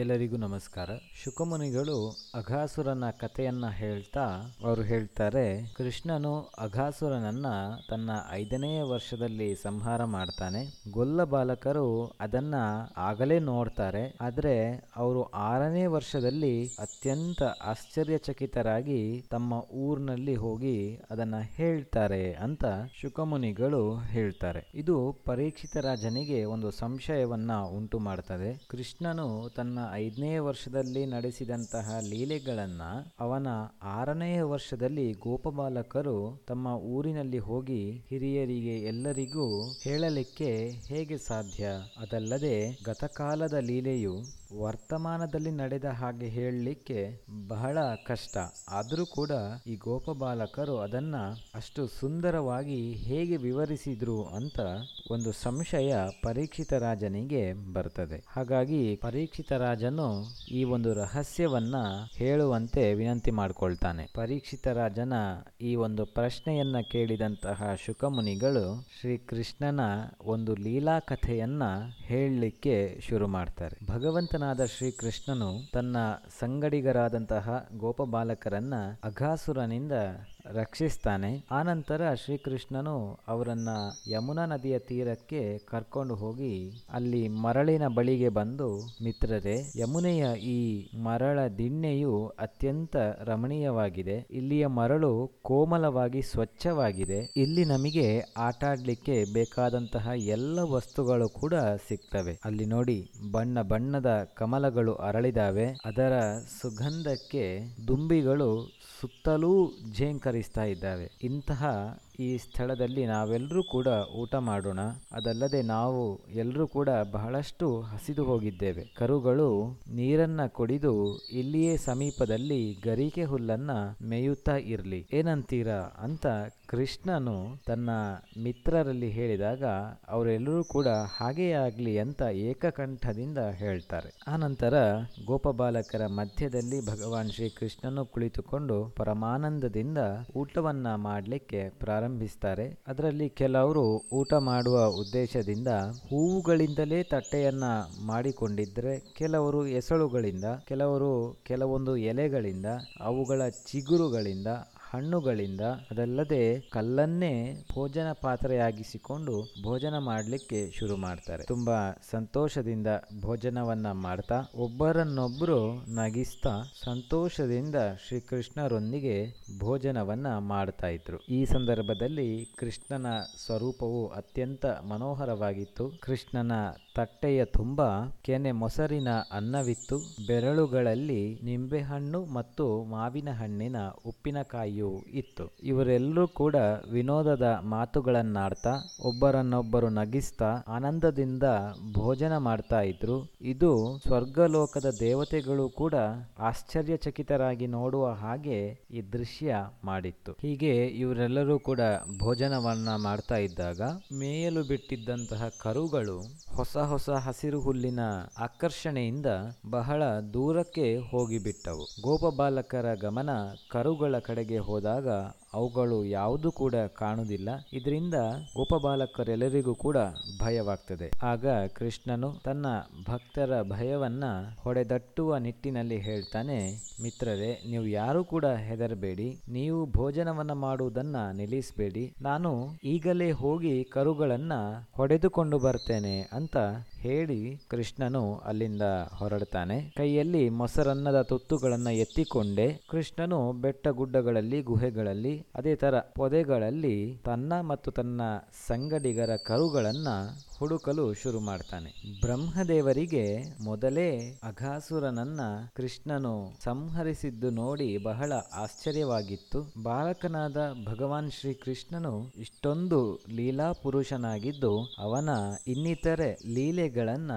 ಎಲ್ಲರಿಗೂ ನಮಸ್ಕಾರ. ಶುಕಮುನಿಗಳು ಅಘಾಸುರನ ಕಥೆಯನ್ನ ಹೇಳ್ತಾ ಅವರು ಹೇಳ್ತಾರೆ, ಕೃಷ್ಣನು ಅಘಾಸುರನನ್ನ ತನ್ನ ಐದನೆಯ ವರ್ಷದಲ್ಲಿ ಸಂಹಾರ ಮಾಡ್ತಾನೆ. ಗೊಲ್ಲ ಬಾಲಕರು ಅದನ್ನ ಆಗಲೇ ನೋಡ್ತಾರೆ, ಆದ್ರೆ ಅವರು ಆರನೇ ವರ್ಷದಲ್ಲಿ ಅತ್ಯಂತ ಆಶ್ಚರ್ಯಚಕಿತರಾಗಿ ತಮ್ಮ ಊರಿನಲ್ಲಿ ಹೋಗಿ ಅದನ್ನ ಹೇಳ್ತಾರೆ ಅಂತ ಶುಕಮುನಿಗಳು ಹೇಳ್ತಾರೆ. ಇದು ಪರೀಕ್ಷಿತ ರಾಜನಿಗೆ ಒಂದು ಸಂಶಯವನ್ನ ಉಂಟು ಮಾಡ್ತದೆ ಕೃಷ್ಣನು ತನ್ನ ಐದನೇ ವರ್ಷದಲ್ಲಿ ನಡೆಸಿದಂತಹ ಲೀಲೆಗಳನ್ನ ಅವನ ಆರನೇ ವರ್ಷದಲ್ಲಿ ಗೋಪಬಾಲಕರು ತಮ್ಮ ಊರಿನಲ್ಲಿ ಹೋಗಿ ಹಿರಿಯರಿಗೆ ಎಲ್ಲರಿಗೂ ಹೇಳಲಿಕ್ಕೆ ಹೇಗೆ ಸಾಧ್ಯ? ಅದಲ್ಲದೆ ಗತಕಾಲದ ಲೀಲೆಯು ವರ್ತಮಾನದಲ್ಲಿ ನಡೆದ ಹಾಗೆ ಹೇಳಲಿಕ್ಕೆ ಬಹಳ ಕಷ್ಟ. ಆದರೂ ಕೂಡ ಈ ಗೋಪಬಾಲಕರು ಅದನ್ನ ಅಷ್ಟು ಸುಂದರವಾಗಿ ಹೇಗೆ ವಿವರಿಸಿದ್ರು ಅಂತ ಒಂದು ಸಂಶಯ ಪರೀಕ್ಷಿತ ರಾಜನಿಗೆ ಬರ್ತದೆ. ಹಾಗಾಗಿ ಪರೀಕ್ಷಿತ ರಾಜನು ಈ ಒಂದು ರಹಸ್ಯವನ್ನ ಹೇಳುವಂತೆ ವಿನಂತಿ ಮಾಡಿಕೊಳ್ತಾನೆ. ಪರೀಕ್ಷಿತ ರಾಜನ ಈ ಒಂದು ಪ್ರಶ್ನೆಯನ್ನ ಕೇಳಿದಂತಹ ಶುಕಮುನಿಗಳು ಶ್ರೀ ಕೃಷ್ಣನ ಒಂದು ಲೀಲಾ ಕಥೆಯನ್ನ ಹೇಳಲಿಕ್ಕೆ ಶುರು ಮಾಡ್ತಾರೆ. ಭಗವಂತನಾದ ಶ್ರೀಕೃಷ್ಣನು ತನ್ನ ಸಂಗಡಿಗರಾದಂತಹ ಗೋಪಬಾಲಕರನ್ನ ಅಘಾಸುರನಿಂದ ರಕ್ಷಿಸ್ತಾನೆ. ಆನಂತರ ಶ್ರೀಕೃಷ್ಣನು ಅವರನ್ನ ಯಮುನಾ ನದಿಯ ತೀರಕ್ಕೆ ಕರ್ಕೊಂಡು ಹೋಗಿ ಅಲ್ಲಿ ಮರಳಿನ ಬಳಿಗೆ ಬಂದು, ಮಿತ್ರರೇ, ಯಮುನೆಯ ಈ ಮರಳ ದಿಣ್ಣೆಯು ಅತ್ಯಂತ ರಮಣೀಯವಾಗಿದೆ. ಇಲ್ಲಿಯ ಮರಳು ಕೋಮಲವಾಗಿ ಸ್ವಚ್ಛವಾಗಿದೆ. ಇಲ್ಲಿ ನಮಗೆ ಆಟಾಡ್ಲಿಕ್ಕೆ ಬೇಕಾದಂತಹ ಎಲ್ಲ ವಸ್ತುಗಳು ಕೂಡ ಸಿಗ್ತವೆ. ಅಲ್ಲಿ ನೋಡಿ, ಬಣ್ಣ ಬಣ್ಣದ ಕಮಲಗಳು ಅರಳಿದಾವೆ. ಅದರ ಸುಗಂಧಕ್ಕೆ ದುಂಬಿಗಳು ಸುತ್ತಲೂ ಝೇಂಕರಿಸ್ತಾ ಇದ್ದಾವೆ. ಇಂತಹ ಈ ಸ್ಥಳದಲ್ಲಿ ನಾವೆಲ್ಲರೂ ಕೂಡ ಊಟ ಮಾಡೋಣ. ಅದಲ್ಲದೆ ನಾವು ಎಲ್ಲರೂ ಕೂಡ ಬಹಳಷ್ಟು ಹಸಿದು ಹೋಗಿದ್ದೇವೆ. ಕರುಗಳು ನೀರನ್ನ ಕುಡಿದು ಇಲ್ಲಿಯೇ ಸಮೀಪದಲ್ಲಿ ಗರಿಕೆ ಹುಲ್ಲನ್ನ ಮೇಯುತ್ತಾ ಇರ್ಲಿ. ಏನಂತೀರಾ ಅಂತ ಕೃಷ್ಣನು ತನ್ನ ಮಿತ್ರರಲ್ಲಿ ಹೇಳಿದಾಗ ಅವರೆಲ್ಲರೂ ಕೂಡ ಹಾಗೇ ಆಗ್ಲಿ ಅಂತ ಏಕಕಂಠದಿಂದ ಹೇಳ್ತಾರೆ. ಆನಂತರ ಗೋಪಬಾಲಕರ ಮಧ್ಯದಲ್ಲಿ ಭಗವಾನ್ ಶ್ರೀಕೃಷ್ಣನು ಕುಳಿತುಕೊಂಡು ಪರಮಾನಂದದಿಂದ ಊಟವನ್ನ ಮಾಡಲಿಕ್ಕೆ ಪ್ರಾರಂಭಿಸ್ತಾರೆ. ಅದರಲ್ಲಿ ಕೆಲವರು ಊಟ ಮಾಡುವ ಉದ್ದೇಶದಿಂದ ಹೂವುಗಳಿಂದಲೇ ತಟ್ಟೆಯನ್ನ ಮಾಡಿಕೊಂಡಿದ್ರೆ ಕೆಲವರು ಎಸಳುಗಳಿಂದ ಕೆಲವರು ಕೆಲವೊಂದು ಎಲೆಗಳಿಂದ, ಅವುಗಳ ಚಿಗುರುಗಳಿಂದ ಹಣ್ಣುಗಳಿಂದ ಅದಲ್ಲದೆ ಕಲ್ಲನ್ನೇ ಭೋಜನ ಪಾತ್ರೆಯಾಗಿಸಿಕೊಂಡು ಭೋಜನ ಮಾಡಲಿಕ್ಕೆ ಶುರು ಮಾಡ್ತಾರೆ. ತುಂಬಾ ಸಂತೋಷದಿಂದ ಭೋಜನವನ್ನ ಮಾಡ್ತಾ ಒಬ್ಬರನ್ನೊಬ್ಬರು ನಗಿಸ್ತಾ ಸಂತೋಷದಿಂದ ಶ್ರೀಕೃಷ್ಣರೊಂದಿಗೆ ಭೋಜನವನ್ನ ಮಾಡ್ತಾ ಇದ್ರು. ಈ ಸಂದರ್ಭದಲ್ಲಿ ಕೃಷ್ಣನ ಸ್ವರೂಪವು ಅತ್ಯಂತ ಮನೋಹರವಾಗಿತ್ತು. ಕೃಷ್ಣನ ತಟ್ಟೆಯ ತುಂಬ ಕೆನೆ ಮೊಸರಿನ ಅನ್ನವಿತ್ತು. ಬೆರಳುಗಳಲ್ಲಿ ನಿಂಬೆಹಣ್ಣು ಮತ್ತು ಮಾವಿನ ಹಣ್ಣಿನ ಉಪ್ಪಿನಕಾಯಿಯು ಇತ್ತು. ಇವರೆಲ್ಲರೂ ಕೂಡ ವಿನೋದದ ಮಾತುಗಳನ್ನಾಡ್ತಾ, ಒಬ್ಬರನ್ನೊಬ್ಬರು ನಗಿಸ್ತಾ, ಆನಂದದಿಂದ ಭೋಜನ ಮಾಡ್ತಾ ಇದ್ರು. ಇದು ಸ್ವರ್ಗಲೋಕದ ದೇವತೆಗಳು ಕೂಡ ಆಶ್ಚರ್ಯಚಕಿತರಾಗಿ ನೋಡುವ ಹಾಗೆ ಈ ದೃಶ್ಯ ಮಾಡಿತ್ತು. ಹೀಗೆ ಇವರೆಲ್ಲರೂ ಕೂಡ ಭೋಜನವನ್ನ ಮಾಡ್ತಾ ಇದ್ದಾಗ, ಮೇಯಲು ಬಿಟ್ಟಿದ್ದಂತಹ ಕರುಗಳು ಹೊಸ ಹೊಸ ಹಸಿರು ಹುಲ್ಲಿನ ಆಕರ್ಷಣೆಯಿಂದ ಬಹಳ ದೂರಕ್ಕೆ ಹೋಗಿಬಿಟ್ಟವು. ಗೋಪಬಾಲಕರ ಗಮನ ಕರುಗಳ ಕಡೆಗೆ ಹೋದಾಗ ಅವುಗಳು ಯಾವುದು ಕೂಡ ಕಾಣುವುದಿಲ್ಲ. ಇದರಿಂದ ಗೋಪಬಾಲಕರೆಲ್ಲರಿಗೂ ಕೂಡ ಭಯವಾಗ್ತದೆ. ಆಗ ಕೃಷ್ಣನು ತನ್ನ ಭಕ್ತರ ಭಯವನ್ನ ಹೊಡೆದಟ್ಟುವ ನಿಟ್ಟಿನಲ್ಲಿ ಹೇಳ್ತಾನೆ, ಮಿತ್ರರೇ, ನೀವು ಯಾರು ಕೂಡ ಹೆದರಬೇಡಿ. ನೀವು ಭೋಜನವನ್ನ ಮಾಡುವುದನ್ನ ನಿಲ್ಲಿಸಬೇಡಿ. ನಾನು ಈಗಲೇ ಹೋಗಿ ಕರುಗಳನ್ನ ಹೊಡೆದುಕೊಂಡು ಬರ್ತೇನೆ ಅಂತ ಹೇಳಿ ಕೃಷ್ಣನು ಅಲ್ಲಿಂದ ಹೊರಡ್ತಾನೆ. ಕೈಯಲ್ಲಿ ಮೊಸರನ್ನದ ತುತ್ತುಗಳನ್ನ ಎತ್ತಿಕೊಂಡೆ ಕೃಷ್ಣನು ಬೆಟ್ಟ ಗುಡ್ಡಗಳಲ್ಲಿ, ಗುಹೆಗಳಲ್ಲಿ ಅದೇ ತರ ಪೊದೆಗಳಲ್ಲಿ ತನ್ನ ಮತ್ತು ತನ್ನ ಸಂಗಡಿಗರ ಕರುಗಳನ್ನ ಹುಡುಕಲು ಶುರು ಮಾಡ್ತಾನೆ. ಬ್ರಹ್ಮದೇವರಿಗೆ ಮೊದಲೇ ಅಘಾಸುರನನ್ನ ಕೃಷ್ಣನು ಸಂಹರಿಸಿದ್ದು ನೋಡಿ ಬಹಳ ಆಶ್ಚರ್ಯವಾಗಿತ್ತು. ಬಾಲಕನಾದ ಭಗವಾನ್ ಶ್ರೀ ಕೃಷ್ಣನು ಇಷ್ಟೊಂದು ಲೀಲಾ ಪುರುಷನಾಗಿದ್ದು ಅವನ ಇನ್ನಿತರೆ ಲೀಲೆಗಳನ್ನ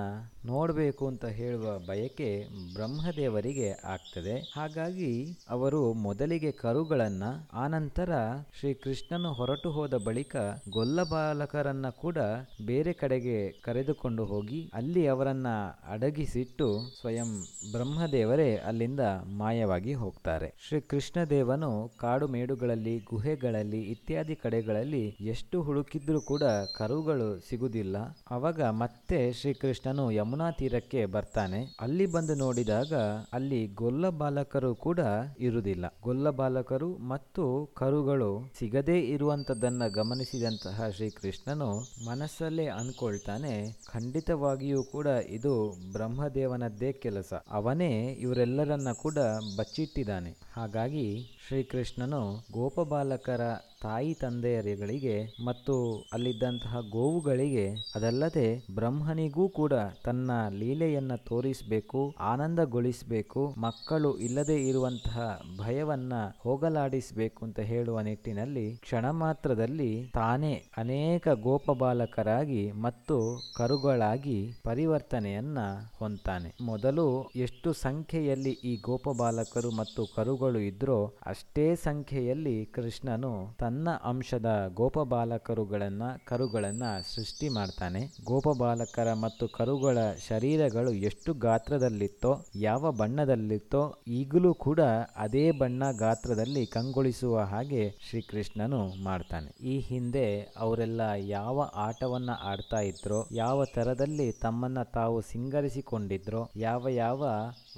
ನೋಡಬೇಕು ಅಂತ ಹೇಳುವ ಬಯಕೆ ಬ್ರಹ್ಮದೇವರಿಗೆ ಆಗ್ತದೆ. ಹಾಗಾಗಿ ಅವರು ಮೊದಲಿಗೆ ಕರುಗಳನ್ನ, ಆನಂತರ ಶ್ರೀ ಕೃಷ್ಣನು ಹೊರಟು ಹೋದ ಬಳಿಕ ಗೊಲ್ಲ ಬಾಲಕರನ್ನ ಕೂಡ ಬೇರೆ ಕಡೆ ಕಡೆಗೆ ಕರೆದುಕೊಂಡು ಹೋಗಿ ಅಲ್ಲಿ ಅವರನ್ನ ಅಡಗಿಸಿಟ್ಟು ಸ್ವಯಂ ಬ್ರಹ್ಮದೇವರೇ ಅಲ್ಲಿಂದ ಮಾಯವಾಗಿ ಹೋಗ್ತಾರೆ. ಶ್ರೀ ಕೃಷ್ಣದೇವನು ಕಾಡು ಮೇಡುಗಳಲ್ಲಿ ಗುಹೆಗಳಲ್ಲಿ ಇತ್ಯಾದಿ ಕಡೆಗಳಲ್ಲಿ ಎಷ್ಟು ಹುಡುಕಿದ್ರೂ ಕೂಡ ಕರುಗಳು ಸಿಗುವುದಿಲ್ಲ ಅವಾಗ ಮತ್ತೆ ಶ್ರೀಕೃಷ್ಣನು ಯಮುನಾ ತೀರಕ್ಕೆ ಬರ್ತಾನೆ. ಅಲ್ಲಿ ಬಂದು ನೋಡಿದಾಗ ಅಲ್ಲಿ ಗೊಲ್ಲ ಬಾಲಕರು ಕೂಡ ಇರುವುದಿಲ್ಲ. ಗೊಲ್ಲ ಬಾಲಕರು ಮತ್ತು ಕರುಗಳು ಸಿಗದೇ ಇರುವಂತದ್ದನ್ನ ಗಮನಿಸಿದಂತಹ ಶ್ರೀಕೃಷ್ಣನು ಮನಸ್ಸಲ್ಲೇ ಅನ್ಕೊಳ್ತಾನೆ ಖಂಡಿತವಾಗಿಯೂ ಕೂಡ ಇದು ಬ್ರಹ್ಮದೇವನದ್ದೇ ಕೆಲಸ. ಅವನೇ ಇವರೆಲ್ಲರನ್ನ ಕೂಡ ಬಚ್ಚಿಟ್ಟಿದ್ದಾನೆ. ಹಾಗಾಗಿ ಶ್ರೀಕೃಷ್ಣನು ಗೋಪಬಾಲಕರ ತಾಯಿ ತಂದೆಯರುಗಳಿಗೆ ಮತ್ತು ಅಲ್ಲಿದ್ದಂತಹ ಗೋವುಗಳಿಗೆ ಅದಲ್ಲದೆ ಬ್ರಹ್ಮನಿಗೂ ಕೂಡ ತನ್ನ ಲೀಲೆಯನ್ನ ತೋರಿಸಬೇಕು, ಆನಂದಗೊಳಿಸಬೇಕು, ಮಕ್ಕಳು ಇಲ್ಲದೆ ಇರುವಂತಹ ಭಯವನ್ನ ಹೋಗಲಾಡಿಸಬೇಕು ಅಂತ ಹೇಳುವ ನಿಟ್ಟಿನಲ್ಲಿ ಕ್ಷಣ ಮಾತ್ರದಲ್ಲಿ ತಾನೇ ಅನೇಕ ಗೋಪಬಾಲಕರಾಗಿ ಮತ್ತು ಕರುಗಳಾಗಿ ಪರಿವರ್ತನೆಯನ್ನ ಹೊಂತಾನೆ ಮೊದಲು ಎಷ್ಟು ಸಂಖ್ಯೆಯಲ್ಲಿ ಈ ಗೋಪಬಾಲಕರು ಮತ್ತು ಕರುಗಳು ಇದ್ರೋ ಅಷ್ಟೇ ಸಂಖ್ಯೆಯಲ್ಲಿ ಕೃಷ್ಣನು ತನ್ನ ಅಂಶದ ಗೋಪಬಾಲಕರುಗಳನ್ನು ಕರುಗಳನ್ನು ಸೃಷ್ಟಿ ಮಾಡ್ತಾನೆ. ಗೋಪಬಾಲಕರ ಮತ್ತು ಕರುಗಳ ಶರೀರಗಳು ಎಷ್ಟು ಗಾತ್ರದಲ್ಲಿತ್ತೋ, ಯಾವ ಬಣ್ಣದಲ್ಲಿತ್ತೋ, ಈಗಲೂ ಕೂಡ ಅದೇ ಬಣ್ಣ ಗಾತ್ರದಲ್ಲಿ ಕಂಗೊಳಿಸುವ ಹಾಗೆ ಶ್ರೀಕೃಷ್ಣನು ಮಾಡ್ತಾನೆ. ಈ ಹಿಂದೆ ಅವರೆಲ್ಲ ಯಾವ ಆಟವನ್ನ ಆಡ್ತಾ ಇದ್ರೋ, ಯಾವ ತರದಲ್ಲಿ ತಮ್ಮನ್ನ ತಾವು ಸಿಂಗರಿಸಿಕೊಂಡಿದ್ರೋ, ಯಾವ ಯಾವ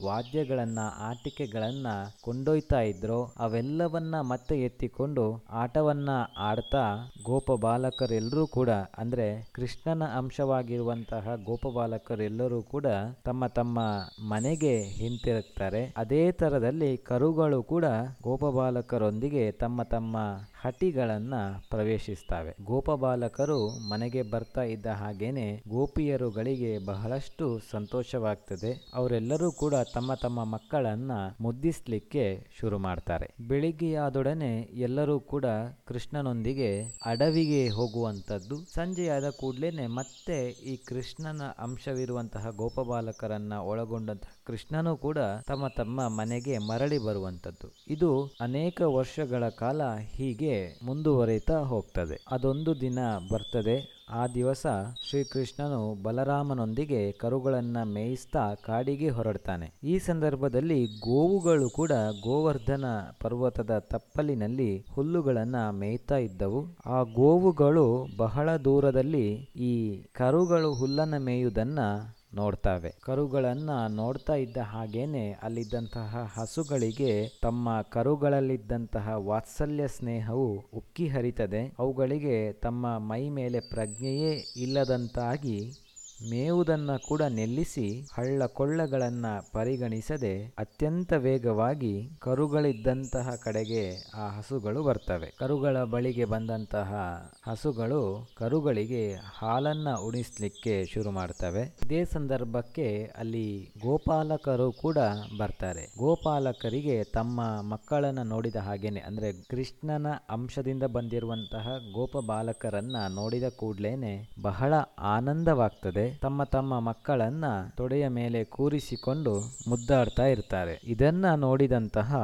ವಾದ್ಯಗಳನ್ನ, ಆಟಿಕೆಗಳನ್ನ ಕೊಂಡೊಯ್ತಾ ಇದ್ರೋ, ಅವೆಲ್ಲವನ್ನ ಮತ್ತೆ ಎತ್ತಿಕೊಂಡು ಆಟವನ್ನ ಆಡ್ತಾ ಗೋಪ ಬಾಲಕರೆಲ್ಲರೂ ಕೂಡ, ಅಂದ್ರೆ ಕೃಷ್ಣನ ಅಂಶವಾಗಿರುವಂತಹ ಗೋಪ ಬಾಲಕರೆಲ್ಲರೂ ಕೂಡ ತಮ್ಮ ತಮ್ಮ ಮನೆಗೆ ಹಿಂತಿರುಗ್ತಾರೆ. ಅದೇ ತರದಲ್ಲಿ ಕರುಗಳು ಕೂಡ ಗೋಪ ಬಾಲಕರೊಂದಿಗೆ ತಮ್ಮ ತಮ್ಮ ಹಟಿಗಳನ್ನ ಪ್ರವೇಶಿಸ್ತವೆ. ಗೋಪಬಾಲಕರು ಮನೆಗೆ ಬರ್ತಾ ಇದ್ದ ಹಾಗೇನೆ ಗೋಪಿಯರುಗಳಿಗೆ ಬಹಳಷ್ಟು ಸಂತೋಷವಾಗ್ತದೆ. ಅವರೆಲ್ಲರೂ ಕೂಡ ತಮ್ಮ ತಮ್ಮ ಮಕ್ಕಳನ್ನ ಮುದ್ದಿಸ್ಲಿಕ್ಕೆ ಶುರು ಮಾಡ್ತಾರೆ. ಬೆಳಿಗ್ಗೆಯಾದೊಡನೆ ಎಲ್ಲರೂ ಕೂಡ ಕೃಷ್ಣನೊಂದಿಗೆ ಅಡವಿಗೆ ಹೋಗುವಂತದ್ದು ಸಂಜೆಯಾದ ಕೂಡ್ಲೇನೆ ಮತ್ತೆ ಈ ಕೃಷ್ಣನ ಅಂಶವಿರುವಂತಹ ಗೋಪಬಾಲಕರನ್ನ ಒಳಗೊಂಡಂತಹ ಕೃಷ್ಣನು ಕೂಡ ತಮ್ಮ ತಮ್ಮ ಮನೆಗೆ ಮರಳಿ ಬರುವಂತದ್ದು ಇದು ಅನೇಕ ವರ್ಷಗಳ ಕಾಲ ಹೀಗೆ ಮುಂದುವರಿತಾ ಹೋಗ್ತದೆ. ಅದೊಂದು ದಿನ ಬರ್ತದೆ. ಆ ದಿವಸ ಶ್ರೀಕೃಷ್ಣನು ಬಲರಾಮನೊಂದಿಗೆ ಕರುಗಳನ್ನ ಮೇಯಿಸ್ತಾ ಕಾಡಿಗೆ ಹೊರಡ್ತಾನೆ. ಈ ಸಂದರ್ಭದಲ್ಲಿ ಗೋವುಗಳು ಕೂಡ ಗೋವರ್ಧನ ಪರ್ವತದ ತಪ್ಪಲಿನಲ್ಲಿ ಹುಲ್ಲುಗಳನ್ನ ಮೇಯ್ತಾ ಇದ್ದವು. ಆ ಗೋವುಗಳು ಬಹಳ ದೂರದಲ್ಲಿ ಈ ಕರುಗಳು ಹುಲ್ಲನ್ನು ಮೇಯುವುದನ್ನ ನೋಡ್ತಾವೆ. ಕರುಗಳನ್ನ ನೋಡ್ತಾ ಇದ್ದ ಹಾಗೇನೆ ಅಲ್ಲಿದ್ದಂತಹ ಹಸುಗಳಿಗೆ ತಮ್ಮ ಕರುಗಳಲ್ಲಿದ್ದಂತಹ ವಾತ್ಸಲ್ಯ ಸ್ನೇಹವು ಉಕ್ಕಿ ಹರಿತದೆ. ಅವುಗಳಿಗೆ ತಮ್ಮ ಮೈ ಮೇಲೆ ಪ್ರಜ್ಞೆಯೇ ಇಲ್ಲದಂತಾಗಿ ಮೇವುದನ್ನ ಕೂಡ ನಿಲ್ಲಿಸಿ ಹಳ್ಳ ಕೊಳ್ಳಗಳನ್ನ ಪರಿಗಣಿಸದೆ ಅತ್ಯಂತ ವೇಗವಾಗಿ ಕರುಗಳಿದ್ದಂತಹ ಕಡೆಗೆ ಆ ಹಸುಗಳು ಬರ್ತವೆ. ಕರುಗಳ ಬಳಿಗೆ ಬಂದಂತಹ ಹಸುಗಳು ಕರುಗಳಿಗೆ ಹಾಲನ್ನ ಉಣಿಸ್ಲಿಕ್ಕೆ ಶುರು ಮಾಡ್ತವೆ. ಇದೇ ಸಂದರ್ಭಕ್ಕೆ ಅಲ್ಲಿ ಗೋಪಾಲಕರು ಕೂಡ ಬರ್ತಾರೆ. ಗೋಪಾಲಕರಿಗೆ ತಮ್ಮ ಮಕ್ಕಳನ್ನ ನೋಡಿದ ಹಾಗೇನೆ, ಅಂದ್ರೆ ಕೃಷ್ಣನ ಅಂಶದಿಂದ ಬಂದಿರುವಂತಹ ಗೋಪ ಬಾಲಕರನ್ನ ನೋಡಿದ ಕೂಡ್ಲೇನೆ ಬಹಳ ಆನಂದವಾಗ್ತದೆ. ತಮ್ಮ ತಮ್ಮ ಮಕ್ಕಳನ್ನ ತೊಡೆಯ ಮೇಲೆ ಕೂರಿಸಿಕೊಂಡು ಮುದ್ದಾಡ್ತಾ ಇರ್ತಾರೆ. ಇದನ್ನ ನೋಡಿದಂತಹ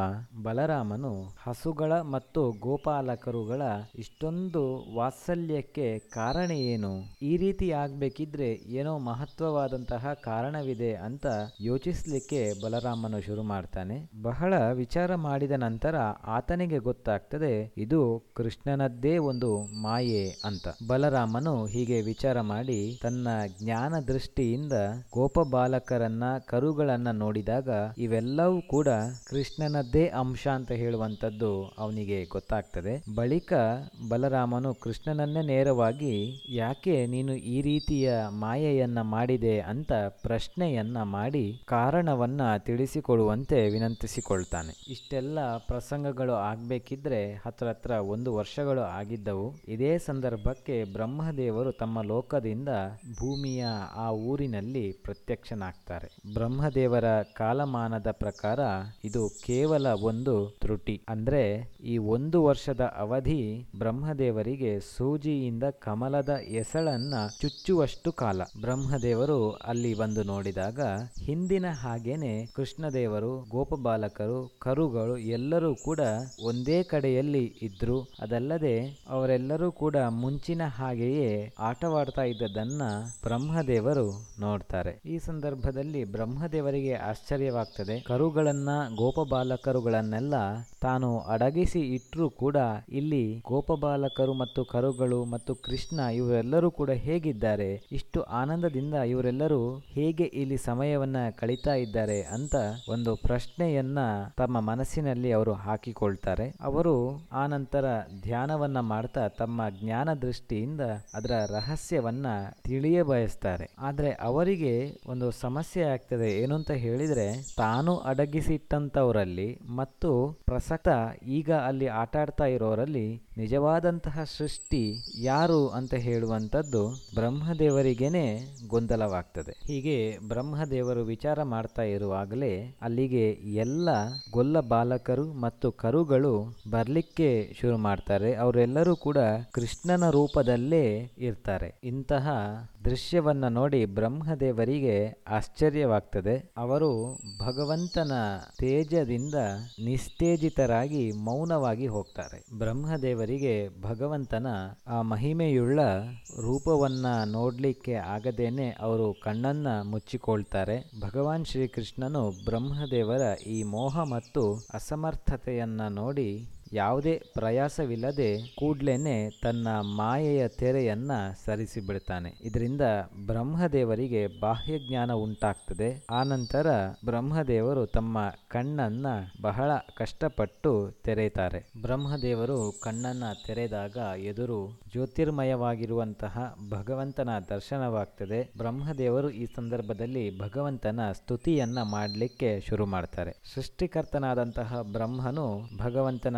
ಬಲರಾಮನು ಹಸುಗಳ ಮತ್ತು ಗೋಪಾಲಕರುಗಳ ಇಷ್ಟೊಂದು ವಾತ್ಸಲ್ಯಕ್ಕೆ ಕಾರಣ ಏನು? ಈ ರೀತಿ ಆಗ್ಬೇಕಿದ್ರೆ ಏನೋ ಮಹತ್ವವಾದಂತಹ ಕಾರಣವಿದೆ ಅಂತ ಯೋಚಿಸ್ಲಿಕ್ಕೆ ಬಲರಾಮನು ಶುರು ಮಾಡ್ತಾನೆ. ಬಹಳ ವಿಚಾರ ಮಾಡಿದ ನಂತರ ಆತನಿಗೆ ಗೊತ್ತಾಗ್ತದೆ, ಇದು ಕೃಷ್ಣನದ್ದೇ ಒಂದು ಮಾಯೆ ಅಂತ. ಬಲರಾಮನು ಹೀಗೆ ವಿಚಾರ ಮಾಡಿ ತನ್ನ ಜ್ಞಾನ ದೃಷ್ಟಿಯಿಂದ ಗೋಪ ಬಾಲಕರನ್ನ ಕರುಗಳನ್ನ ನೋಡಿದಾಗ ಇವೆಲ್ಲವೂ ಕೂಡ ಕೃಷ್ಣನದ್ದೇ ಅಂಶ ಅಂತ ಹೇಳುವಂತದ್ದು ಅವನಿಗೆ ಗೊತ್ತಾಗ್ತದೆ. ಬಳಿಕ ಬಲರಾಮನು ಕೃಷ್ಣನನ್ನೇ ನೇರವಾಗಿ, ಯಾಕೆ ನೀನು ಈ ರೀತಿಯ ಮಾಯೆಯನ್ನ ಮಾಡಿದೆ ಅಂತ ಪ್ರಶ್ನೆಯನ್ನ ಮಾಡಿ ಕಾರಣವನ್ನ ತಿಳಿಸಿಕೊಡುವಂತೆ ವಿನಂತಿಸಿಕೊಳ್ತಾನೆ. ಇಷ್ಟೆಲ್ಲ ಪ್ರಸಂಗಗಳು ಆಗ್ಬೇಕಿದ್ರೆ ಹತ್ರ ಹತ್ರ ಒಂದು ವರ್ಷಗಳು ಆಗಿದ್ದವು. ಇದೇ ಸಂದರ್ಭಕ್ಕೆ ಬ್ರಹ್ಮದೇವರು ತಮ್ಮ ಲೋಕದಿಂದ ಭೂಮಿಯ ಆ ಊರಿನಲ್ಲಿ ಪ್ರತ್ಯಕ್ಷನಾಗ್ತಾರೆ. ಬ್ರಹ್ಮದೇವರ ಕಾಲಮಾನದ ಪ್ರಕಾರ ಇದು ಕೇವಲ ಒಂದು ತ್ರುಟಿ. ಅಂದ್ರೆ, ಈ ಒಂದು ವರ್ಷದ ಅವಧಿ ಬ್ರಹ್ಮದೇವರಿಗೆ ಸೂಜಿಯಿಂದ ಕಮಲದ ಎಸಳನ್ನ ಚುಚ್ಚುವಷ್ಟು ಕಾಲ. ಬ್ರಹ್ಮದೇವರು ಅಲ್ಲಿ ಬಂದು ನೋಡಿದಾಗ ಹಿಂದಿನ ಹಾಗೇನೆ ಕೃಷ್ಣದೇವರು, ಗೋಪಬಾಲಕರು, ಕರುಗಳು ಎಲ್ಲರೂ ಕೂಡ ಒಂದೇ ಕಡೆಯಲ್ಲಿ ಇದ್ರು. ಅದಲ್ಲದೆ ಅವರೆಲ್ಲರೂ ಕೂಡ ಮುಂಚಿನ ಹಾಗೆಯೇ ಆಟವಾಡ್ತಾ ಇದ್ದದನ್ನ ಬ್ರಹ್ಮದೇವರು ನೋಡ್ತಾರೆ. ಈ ಸಂದರ್ಭದಲ್ಲಿ ಬ್ರಹ್ಮದೇವರಿಗೆ ಆಶ್ಚರ್ಯವಾಗ್ತದೆ. ಕರುಗಳನ್ನ, ಗೋಪಬಾಲಕರುಗಳನ್ನೆಲ್ಲ ತಾನು ಅಡಗಿಸಿ ಇಟ್ಟರೂ ಕೂಡ ಇಲ್ಲಿ ಗೋಪಬಾಲಕರು ಮತ್ತು ಕರುಗಳು ಮತ್ತು ಕೃಷ್ಣ ಇವರೆಲ್ಲರೂ ಕೂಡ ಹೇಗಿದ್ದಾರೆ, ಇಷ್ಟು ಆನಂದದಿಂದ ಇವರೆಲ್ಲರೂ ಹೇಗೆ ಇಲ್ಲಿ ಸಮಯವನ್ನ ಕಳೀತಾ ಇದ್ದಾರೆ ಅಂತ ಒಂದು ಪ್ರಶ್ನೆಯನ್ನ ತಮ್ಮ ಮನಸ್ಸಿನಲ್ಲಿ ಅವರು ಹಾಕಿಕೊಳ್ತಾರೆ. ಅವರು ಆ ನಂತರ ಧ್ಯಾನವನ್ನ ಮಾಡ್ತಾ ತಮ್ಮ ಜ್ಞಾನ ದೃಷ್ಟಿಯಿಂದ ಅದರ ರಹಸ್ಯವನ್ನ ತಿಳಿಯ ಬಯಸ್ತಾರೆ. ಆದ್ರೆ ಅವರಿಗೆ ಒಂದು ಸಮಸ್ಯೆ ಆಗ್ತದೆ. ಏನು ಅಂತ ಹೇಳಿದ್ರೆ ತಾನು ಅಡಗಿಸಿಟ್ಟಂತವರಲ್ಲಿ ಮತ್ತು ಪ್ರಸಕ್ತ ಈಗ ಅಲ್ಲಿ ಆಟ ಆಡ್ತಾ ಇರೋರಲ್ಲಿ ನಿಜವಾದಂತಹ ಸೃಷ್ಟಿ ಯಾರು ಅಂತ ಹೇಳುವಂಥದ್ದು ಬ್ರಹ್ಮದೇವರಿಗೇನೆ ಗೊಂದಲವಾಗ್ತದೆ. ಹೀಗೆ ಬ್ರಹ್ಮದೇವರು ವಿಚಾರ ಮಾಡ್ತಾ ಇರುವಾಗಲೇ ಅಲ್ಲಿಗೆ ಎಲ್ಲ ಗೊಲ್ಲ ಬಾಲಕರು ಮತ್ತು ಕರುಗಳು ಬರ್ಲಿಕ್ಕೆ ಶುರು ಮಾಡ್ತಾರೆ. ಅವರೆಲ್ಲರೂ ಕೂಡ ಕೃಷ್ಣನ ರೂಪದಲ್ಲೇ ಇರ್ತಾರೆ. ಇಂತಹ ದೃಶ್ಯವನ್ನ ನೋಡಿ ಬ್ರಹ್ಮದೇವರಿಗೆ ಆಶ್ಚರ್ಯವಾಗ್ತದೆ. ಅವರು ಭಗವಂತನ ತೇಜದಿಂದ ನಿಸ್ತೇಜಿತರಾಗಿ ಮೌನವಾಗಿ ಹೋಗ್ತಾರೆ. ಬ್ರಹ್ಮದೇವರಿಗೆ ಭಗವಂತನ ಆ ಮಹಿಮೆಯುಳ್ಳ ರೂಪವನ್ನ ನೋಡ್ಲಿಕ್ಕೆ ಆಗದೇನೆ ಅವರು ಕಣ್ಣನ್ನ ಮುಚ್ಚಿಕೊಳ್ತಾರೆ. ಭಗವಾನ್ ಶ್ರೀಕೃಷ್ಣನು ಬ್ರಹ್ಮದೇವರ ಈ ಮೋಹ ಮತ್ತು ಅಸಮರ್ಥತೆಯನ್ನ ನೋಡಿ ಯಾವುದೇ ಪ್ರಯಾಸವಿಲ್ಲದೆ ಕೂಡ್ಲೇನೆ ತನ್ನ ಮಾಯೆಯ ತೆರೆಯನ್ನ ಸರಿಸಿಬಿಡ್ತಾನೆ. ಇದರಿಂದ ಬ್ರಹ್ಮದೇವರಿಗೆ ಬಾಹ್ಯ ಜ್ಞಾನ ಉಂಟಾಗ್ತದೆ. ಆನಂತರ ಬ್ರಹ್ಮದೇವರು ತಮ್ಮ ಕಣ್ಣನ್ನ ಬಹಳ ಕಷ್ಟಪಟ್ಟು ತೆರೆಯುತ್ತಾರೆ ಬ್ರಹ್ಮದೇವರು ಕಣ್ಣನ್ನ ತೆರೆದಾಗ ಎದುರು ಜ್ಯೋತಿರ್ಮಯವಾಗಿರುವಂತಹ ಭಗವಂತನ ದರ್ಶನವಾಗ್ತದೆ. ಬ್ರಹ್ಮದೇವರು ಈ ಸಂದರ್ಭದಲ್ಲಿ ಭಗವಂತನ ಸ್ತುತಿಯನ್ನ ಮಾಡಲಿಕ್ಕೆ ಶುರು ಮಾಡ್ತಾರೆ. ಸೃಷ್ಟಿಕರ್ತನಾದಂತಹ ಬ್ರಹ್ಮನು ಭಗವಂತನ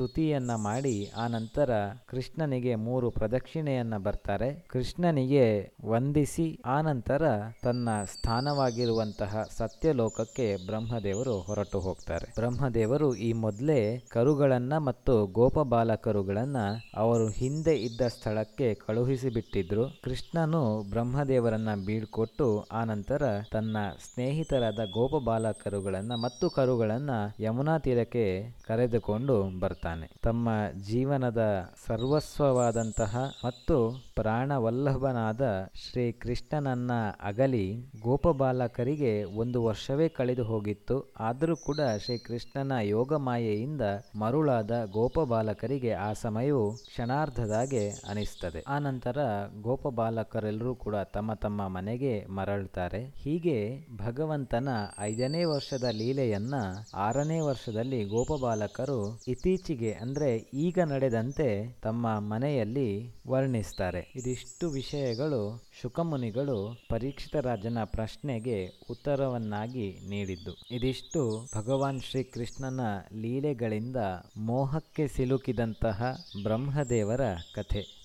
ಸ್ತುತಿಯನ್ನ ಮಾಡಿ, ಆ ನಂತರ ಕೃಷ್ಣನಿಗೆ ಮೂರು ಪ್ರದಕ್ಷಿಣೆಯನ್ನ ಬರ್ತಾರೆ. ಕೃಷ್ಣನಿಗೆ ವಂದಿಸಿ, ಆ ನಂತರ ತನ್ನ ಸ್ಥಾನವಾಗಿರುವಂತಹ ಸತ್ಯಲೋಕಕ್ಕೆ ಬ್ರಹ್ಮದೇವರು ಹೊರಟು ಹೋಗ್ತಾರೆ. ಬ್ರಹ್ಮದೇವರು ಈ ಮೊದಲೇ ಕರುಗಳನ್ನ ಮತ್ತು ಗೋಪಬಾಲಕರುಗಳನ್ನ ಅವರು ಹಿಂದೆ ಇದ್ದ ಸ್ಥಳಕ್ಕೆ ಕಳುಹಿಸಿ ಬಿಟ್ಟಿದ್ರು ಕೃಷ್ಣನು ಬ್ರಹ್ಮದೇವರನ್ನ ಬೀಳ್ಕೊಟ್ಟು, ಆ ನಂತರ ತನ್ನ ಸ್ನೇಹಿತರಾದ ಗೋಪಬಾಲಕರುಗಳನ್ನ ಮತ್ತು ಕರುಗಳನ್ನ ಯಮುನಾ ತೀರಕ್ಕೆ ಕರೆದುಕೊಂಡು ಬರ್ತಾನೆ. ತಮ್ಮ ಜೀವನದ ಸರ್ವಸ್ವವಾದಂತಹ ಮತ್ತು ಪ್ರಾಣವಲ್ಲಭನಾದ ಶ್ರೀ ಕೃಷ್ಣನನ್ನ ಅಗಲಿ ಗೋಪಬಾಲಕರಿಗೆ ಒಂದು ವರ್ಷವೇ ಕಳೆದು ಹೋಗಿತ್ತು. ಆದರೂ ಕೂಡ ಶ್ರೀ ಕೃಷ್ಣನ ಯೋಗ ಮಾಯೆಯಿಂದ ಮರುಳಾದ ಗೋಪಬಾಲಕರಿಗೆ ಆ ಸಮಯವು ಕ್ಷಣಾರ್ಧದಾಗೆ ಅನಿಸ್ತದೆ. ಆ ನಂತರ ಗೋಪಬಾಲಕರೆಲ್ಲರೂ ಕೂಡ ತಮ್ಮ ತಮ್ಮ ಮನೆಗೆ ಮರಳುತ್ತಾರೆ. ಹೀಗೆ ಭಗವಂತನ ಐದನೇ ವರ್ಷದ ಲೀಲೆಯನ್ನ ಆರನೇ ವರ್ಷದಲ್ಲಿ ಗೋಪಬಾಲಕರು ಇತ್ತೀಚೆಗೆ ಅಂದ್ರೆ ಈಗ ನಡೆದಂತೆ ತಮ್ಮ ಮನೆಯಲ್ಲಿ ವರ್ಣಿಸ್ತಾರೆ. ಇದಿಷ್ಟು ವಿಷಯಗಳು ಶುಕಮುನಿಗಳು ಪರೀಕ್ಷಿತ ರಾಜನ ಪ್ರಶ್ನೆಗೆ ಉತ್ತರವನ್ನಾಗಿ ನೀಡಿದ್ದು. ಇದಿಷ್ಟು ಭಗವಾನ್ ಶ್ರೀಕೃಷ್ಣನ ಲೀಲೆಗಳಿಂದ ಮೋಹಕ್ಕೆ ಸಿಲುಕಿದಂತಹ ಬ್ರಹ್ಮದೇವರ ಕಥೆ.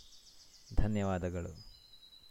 ಧನ್ಯವಾದಗಳು.